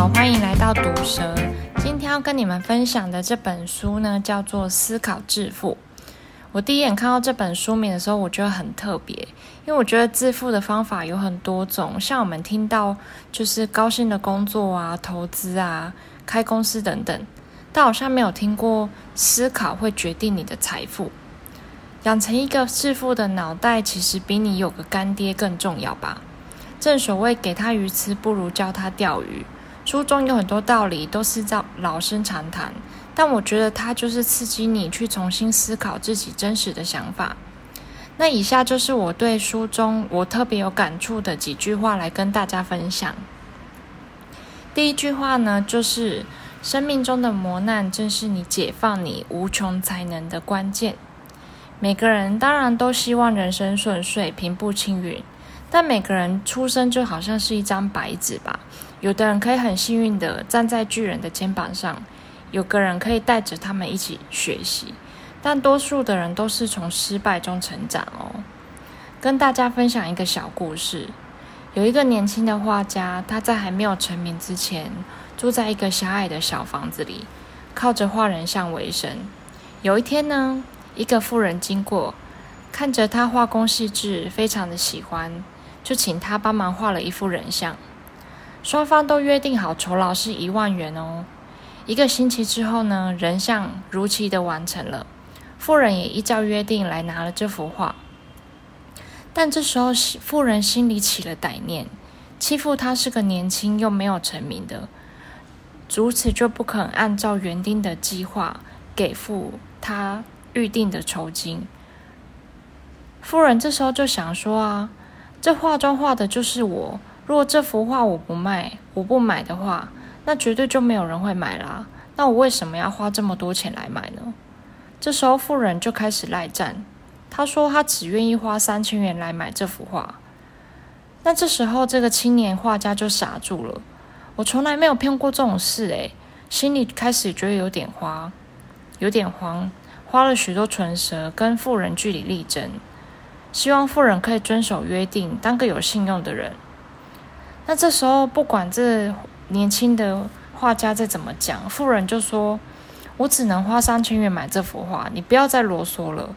好，欢迎来到毒舌。今天要跟你们分享的这本书呢，叫做《思考致富》。我第一眼看到这本书名的时候，我觉得很特别，因为我觉得致富的方法有很多种，像我们听到就是高薪的工作啊、投资啊、开公司等等，但好像没有听过思考会决定你的财富。养成一个致富的脑袋，其实比你有个干爹更重要吧。正所谓给他鱼吃，不如教他钓鱼。书中有很多道理都是在老生常谈，但我觉得它就是刺激你去重新思考自己真实的想法。那以下就是我对书中我特别有感触的几句话来跟大家分享。第一句话呢，就是生命中的磨难正是你解放你无穷才能的关键。每个人当然都希望人生顺遂、平步青云。但每个人出生就好像是一张白纸吧，有的人可以很幸运的站在巨人的肩膀上，有个人可以带着他们一起学习，但多数的人都是从失败中成长哦。跟大家分享一个小故事，有一个年轻的画家，他在还没有成名之前，住在一个狭隘的小房子里，靠着画人像为生。有一天呢，一个妇人经过，看着他画工细致，非常的喜欢。就请他帮忙画了一幅人像，双方都约定好酬劳是一万元哦。一个星期之后呢，人像如期的完成了，妇人也依照约定来拿了这幅画。但这时候，妇人心里起了歹念，欺负他是个年轻又没有成名的，如此就不肯按照园丁的计划给付他预定的酬金。妇人这时候就想说啊。这画中画的就是我。如果这幅画我不卖，我不买的话，那绝对就没有人会买啦。那我为什么要花这么多钱来买呢？这时候富人就开始赖账，他说他只愿意花三千元来买这幅画。那这时候这个青年画家就傻住了。我从来没有骗过这种事诶，心里开始觉得有点慌，有点慌，花了许多唇舌跟富人据理力争。希望富人可以遵守约定，当个有信用的人。那这时候，不管这年轻的画家再怎么讲，富人就说：“我只能花三千元买这幅画，你不要再啰嗦了。”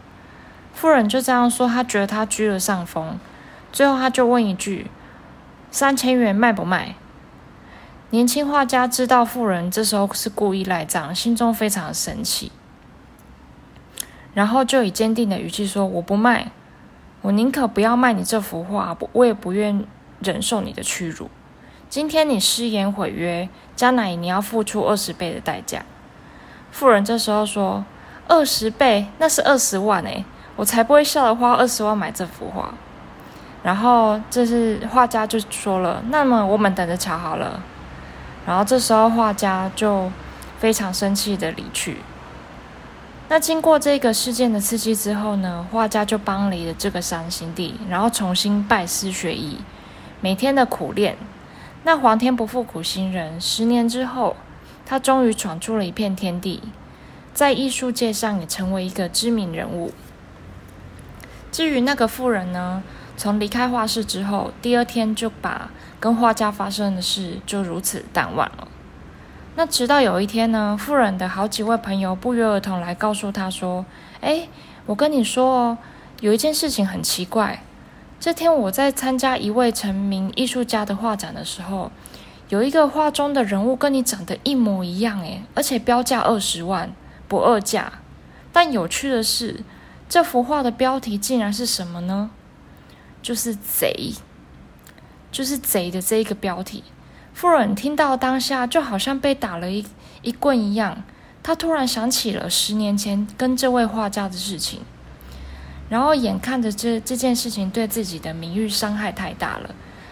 富人就这样说，他觉得他居了上风。最后，他就问一句：“三千元卖不卖？”年轻画家知道富人这时候是故意赖账，心中非常生气，然后就以坚定的语气说：“我不卖。”我宁可不要卖你这幅画，我也不愿忍受你的屈辱。今天你失言毁约，将来你要付出二十倍的代价。富人这时候说：“二十倍，那是二十万诶，我才不会笑得花二十万买这幅画。”然后这是画家就说了：“那么我们等着瞧好了。”然后这时候画家就非常生气的离去。那经过这个事件的刺激之后呢，画家就搬离了这个伤心地，然后重新拜师学艺，每天的苦练。那皇天不负苦心人，十年之后，他终于闯出了一片天地，在艺术界上也成为一个知名人物。至于那个妇人呢，从离开画室之后，第二天就把跟画家发生的事就如此淡忘了。那直到有一天呢，妇人的好几位朋友不约而同来告诉他说：“哎，我跟你说哦，有一件事情很奇怪。这天我在参加一位成名艺术家的画展的时候，有一个画中的人物跟你长得一模一样，哎，而且标价二十万，不二价。但有趣的是，这幅画的标题竟然是什么呢？就是贼，就是贼的这一个标题。”富人听到当下，就好像被打了一一棍一样。她突然想起了十年前跟这位画家的事情，然后眼看着这这件事情对自己的名誉伤害太大了，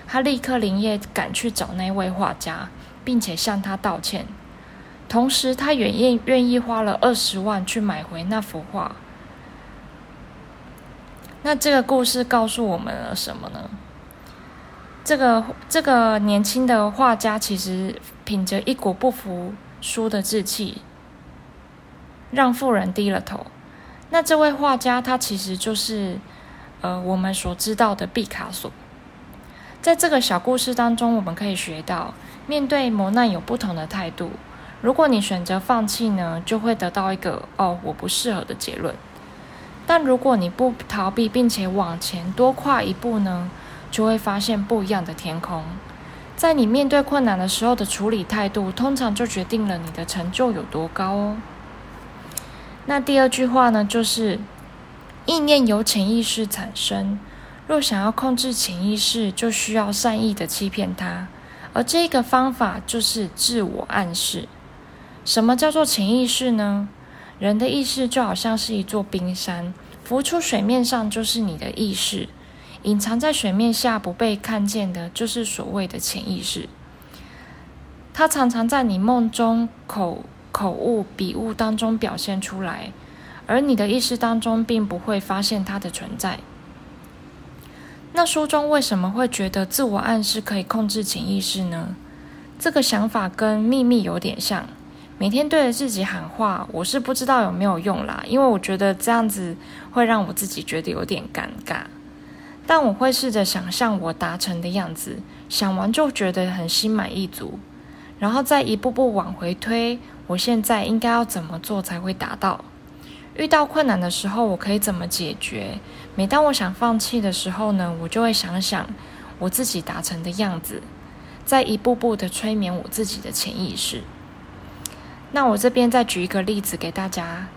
他立刻连夜赶去找那位画家，并且向他道歉。同时，她愿愿意花了二十万去买回那幅画。那这个故事告诉我们了什么呢？这个这个年轻的画家其实凭着一股不服输的志气，让富人低了头。那这位画家他其实就是呃我们所知道的毕卡索。在这个小故事当中，我们可以学到，面对磨难有不同的态度。如果你选择放弃呢，就会得到一个“哦，我不适合”的结论。但如果你不逃避，并且往前多跨一步呢，就会发现不一样的天空。在你面对困难的时候的处理态度，通常就决定了你的成就有多高哦。那第二句话呢，就是意念由潜意识产生。若想要控制潜意识，就需要善意的欺骗它，而这个方法就是自我暗示。什么叫做潜意识呢？人的意识就好像是一座冰山，浮出水面上就是你的意识，隐藏在水面下不被看见的，就是所谓的潜意识。它常常在你梦中口口误、笔误当中表现出来，而你的意识当中并不会发现它的存在。那书中为什么会觉得自我暗示可以控制潜意识呢？这个想法跟秘密有点像，每天对着自己喊话，我是不知道有没有用啦，因为我觉得这样子会让我自己觉得有点尴尬。但我会试着想象我达成的样子，想完就觉得很心满意足，然后再一步步往回推，我现在应该要怎么做才会达到？遇到困难的时候，我可以怎么解决？每当我想放弃的时候呢，我就会想想我自己达成的样子，再一步步的催眠我自己的潜意识。那我这边再举一个例子给大家：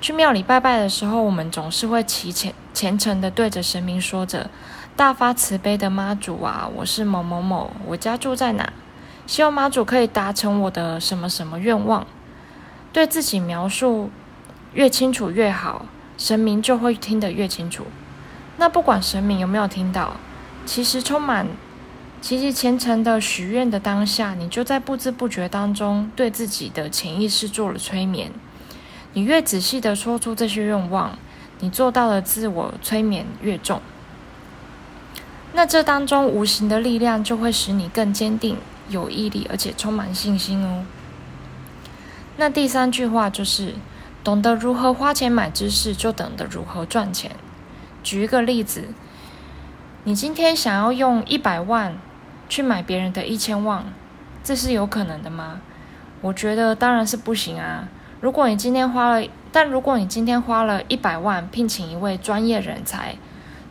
去庙里拜拜的时候，我们总是会祈虔虔诚的对着神明说着“大发慈悲的妈祖啊，我是某某某，我家住在哪？希望妈祖可以达成我的什么什么愿望。”对自己描述越清楚越好。神明就会听得越清楚。那不管神明有没有听到，其实充满其实虔诚的许愿的当下，你就在不知不觉当中对自己的潜意识做了催眠。你越仔细的说出这些愿望，你做到的自我催眠越重。那这当中无形的力量就会使你更坚定、有毅力，而且充满信心哦。那第三句话就是。懂得如何花钱买知识，就懂得如何赚钱。举一个例子，你今天想要用一百万去买别人的一千万，这是有可能的吗？我觉得当然是不行啊。如果你今天花了，但如果你今天花了一百万聘请一位专业人才，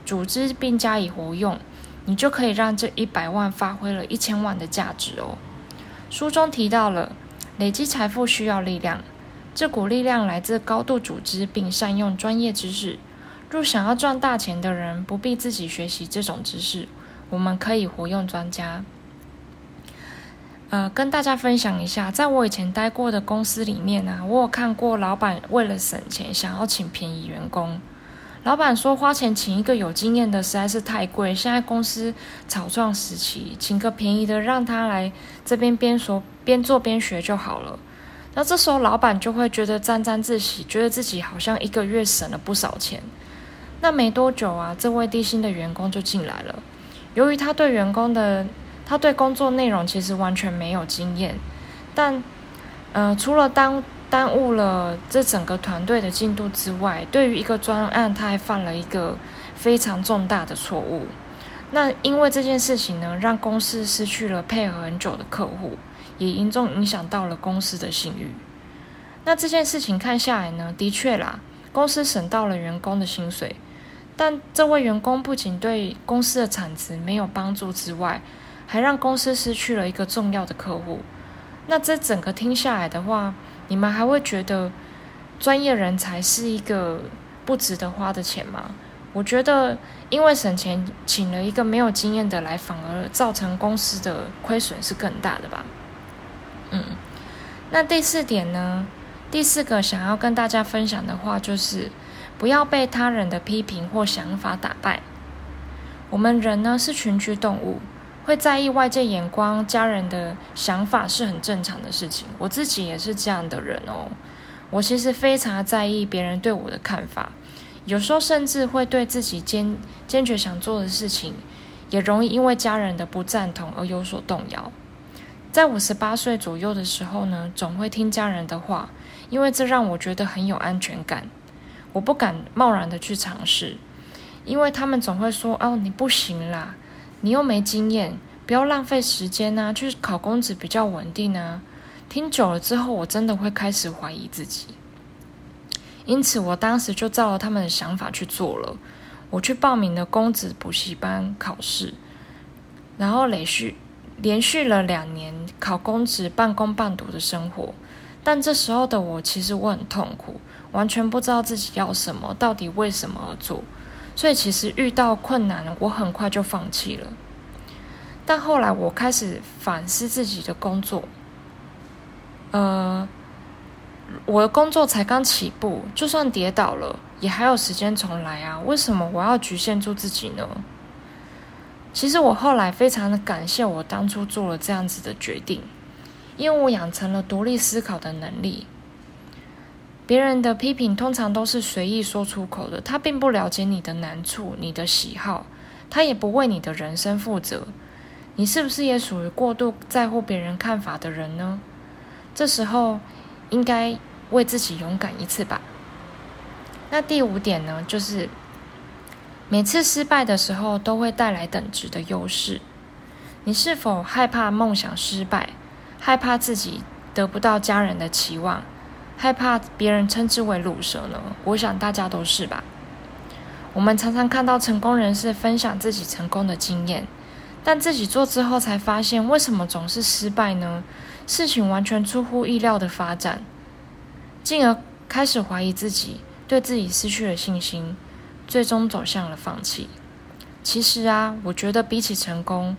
组织并加以活用，你就可以让这一百万发挥了一千万的价值哦。书中提到了，累积财富需要力量。这股力量来自高度组织并善用专业知识。若想要赚大钱的人，不必自己学习这种知识，我们可以活用专家。呃，跟大家分享一下，在我以前待过的公司里面呢、啊，我有看过老板为了省钱，想要请便宜员工。老板说，花钱请一个有经验的实在是太贵，现在公司草创时期，请个便宜的让他来这边边说边做边学就好了。那这时候，老板就会觉得沾沾自喜，觉得自己好像一个月省了不少钱。那没多久啊，这位低薪的员工就进来了。由于他对员工的，他对工作内容其实完全没有经验，但，呃，除了当耽误了这整个团队的进度之外，对于一个专案，他还犯了一个非常重大的错误。那因为这件事情呢，让公司失去了配合很久的客户。也严重影响到了公司的信誉。那这件事情看下来呢，的确啦，公司省到了员工的薪水，但这位员工不仅对公司的产值没有帮助之外，还让公司失去了一个重要的客户。那这整个听下来的话，你们还会觉得专业人才是一个不值得花的钱吗？我觉得，因为省钱请了一个没有经验的来，反而造成公司的亏损是更大的吧。嗯，那第四点呢？第四个想要跟大家分享的话就是，不要被他人的批评或想法打败。我们人呢是群居动物，会在意外界眼光、家人的想法是很正常的事情。我自己也是这样的人哦。我其实非常在意别人对我的看法，有时候甚至会对自己坚坚决想做的事情，也容易因为家人的不赞同而有所动摇。在我十八岁左右的时候呢，总会听家人的话，因为这让我觉得很有安全感。我不敢贸然的去尝试，因为他们总会说：“哦，你不行啦，你又没经验，不要浪费时间啊，去考公职比较稳定啊。听久了之后，我真的会开始怀疑自己。因此，我当时就照了他们的想法去做了。我去报名了公职补习班考试，然后连续连续了两年考公职半工半读的生活。但这时候的我，其实我很痛苦，完全不知道自己要什么，到底为什么而做。所以，其实遇到困难，我很快就放弃了。但后来，我开始反思自己的工作。呃，我的工作才刚起步，就算跌倒了，也还有时间重来啊！为什么我要局限住自己呢？其实我后来非常的感谢我当初做了这样子的决定，因为我养成了独立思考的能力。别人的批评通常都是随意说出口的，他并不了解你的难处、你的喜好，他也不为你的人生负责。你是不是也属于过度在乎别人看法的人呢？这时候，应该为自己勇敢一次吧。那第五点呢，就是每次失败的时候都会带来等值的优势。你是否害怕梦想失败？害怕自己得不到家人的期望？害怕别人称之为鲁蛇呢？我想大家都是吧。我们常常看到成功人士分享自己成功的经验，但自己做之后才发现，为什么总是失败呢？事情完全出乎意料的发展，进而开始怀疑自己，对自己失去了信心，最终走向了放弃。其实啊，我觉得比起成功，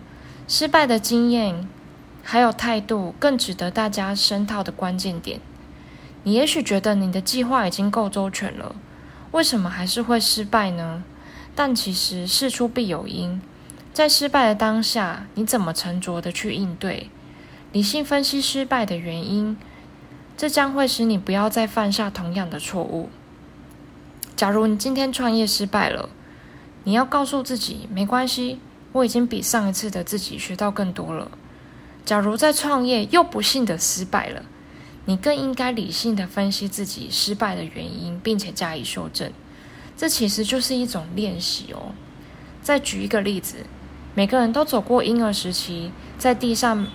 失败的经验还有态度更值得大家深套的关键点。你也许觉得你的计划已经够周全了，为什么还是会失败呢？但其实事出必有因，在失败的当下，你怎么沉着的去应对？理性分析失败的原因，这将会使你不要再犯下同样的错误。假如你今天创业失败了，你要告诉自己没关系，我已经比上一次的自己学到更多了。假如在创业又不幸的失败了，你更应该理性的分析自己失败的原因，并且加以修正。这其实就是一种练习哦。再举一个例子，每个人都走过婴儿时期，在地上。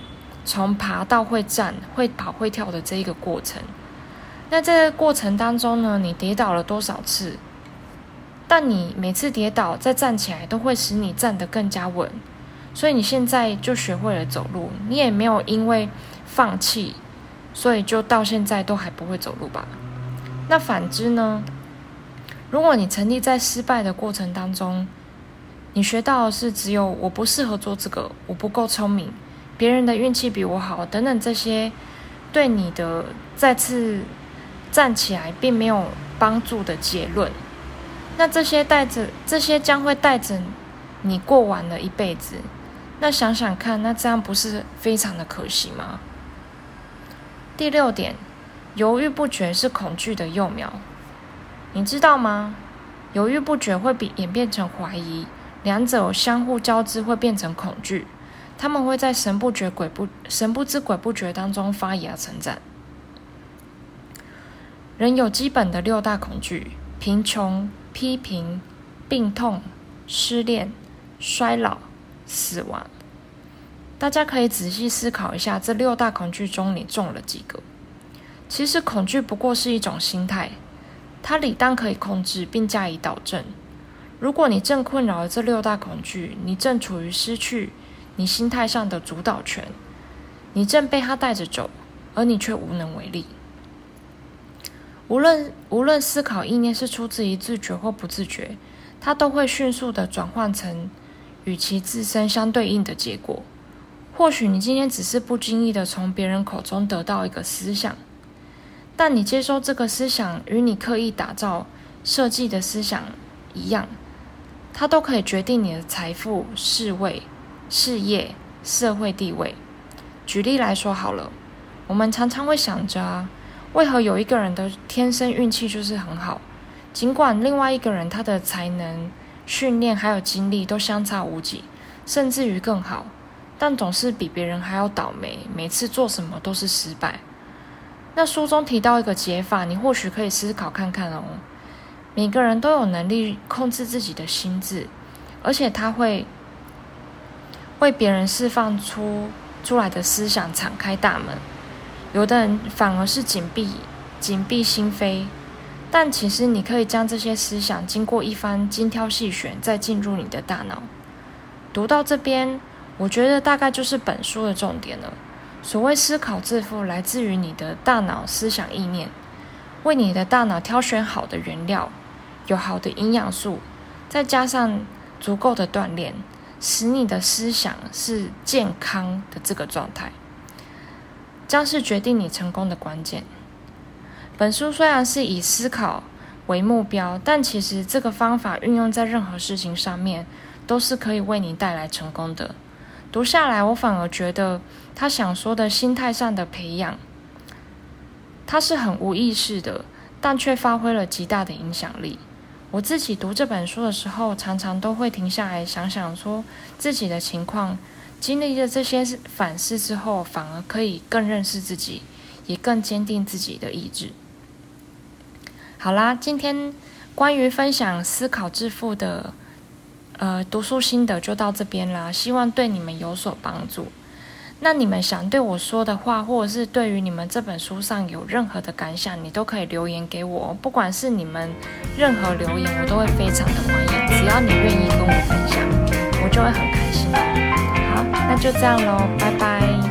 从爬到会站、会跑、会跳的这一个过程，那这个过程当中呢，你跌倒了多少次？但你每次跌倒再站起来，都会使你站得更加稳。所以你现在就学会了走路，你也没有因为放弃，所以就到现在都还不会走路吧？那反之呢？如果你沉溺在失败的过程当中，你学到的是只有我不适合做这个，我不够聪明。别人的运气比我好，等等这些对你的再次站起来并没有帮助的结论，那这些带着这些将会带着你过完了一辈子。那想想看，那这样不是非常的可惜吗？第六点，犹豫不决是恐惧的幼苗，你知道吗？犹豫不决会比演变成怀疑，两者相互交织会变成恐惧。他们会在神不觉鬼不神不知鬼不觉当中发芽成长。人有基本的六大恐惧：贫穷、批评、病痛、失恋、衰老、死亡。大家可以仔细思考一下，这六大恐惧中你中了几个？其实恐惧不过是一种心态，它理当可以控制并加以导正。如果你正困扰了这六大恐惧，你正处于失去。你心态上的主导权，你正被他带着走，而你却无能为力。无论无论思考意念是出自于自觉或不自觉，它都会迅速的转换成与其自身相对应的结果。或许你今天只是不经意的从别人口中得到一个思想，但你接收这个思想与你刻意打造设计的思想一样，它都可以决定你的财富、地位。事业、社会地位。举例来说好了，我们常常会想着啊，为何有一个人的天生运气就是很好，尽管另外一个人他的才能、训练还有经历都相差无几，甚至于更好，但总是比别人还要倒霉，每次做什么都是失败。那书中提到一个解法，你或许可以思考看看哦。每个人都有能力控制自己的心智，而且他会。为别人释放出出来的思想敞开大门，有的人反而是紧闭紧闭心扉。但其实你可以将这些思想经过一番精挑细选，再进入你的大脑。读到这边，我觉得大概就是本书的重点了。所谓思考致富，来自于你的大脑思想意念，为你的大脑挑选好的原料，有好的营养素，再加上足够的锻炼，使你的思想是健康的这个状态，将是决定你成功的关键。本书虽然是以思考为目标，但其实这个方法运用在任何事情上面，都是可以为你带来成功的。读下来，我反而觉得他想说的心态上的培养，他是很无意识的，但却发挥了极大的影响力。我自己读这本书的时候，常常都会停下来想想，说自己的情况，经历了这些反思之后，反而可以更认识自己，也更坚定自己的意志。好啦，今天关于分享思考致富的呃读书心得就到这边啦，希望对你们有所帮助。那你们想对我说的话，或者是对于你们这本书上有任何的感想，你都可以留言给我。不管是你们任何留言，我都会非常的欢迎。只要你愿意跟我分享，我就会很开心。好，那就这样喽，拜拜。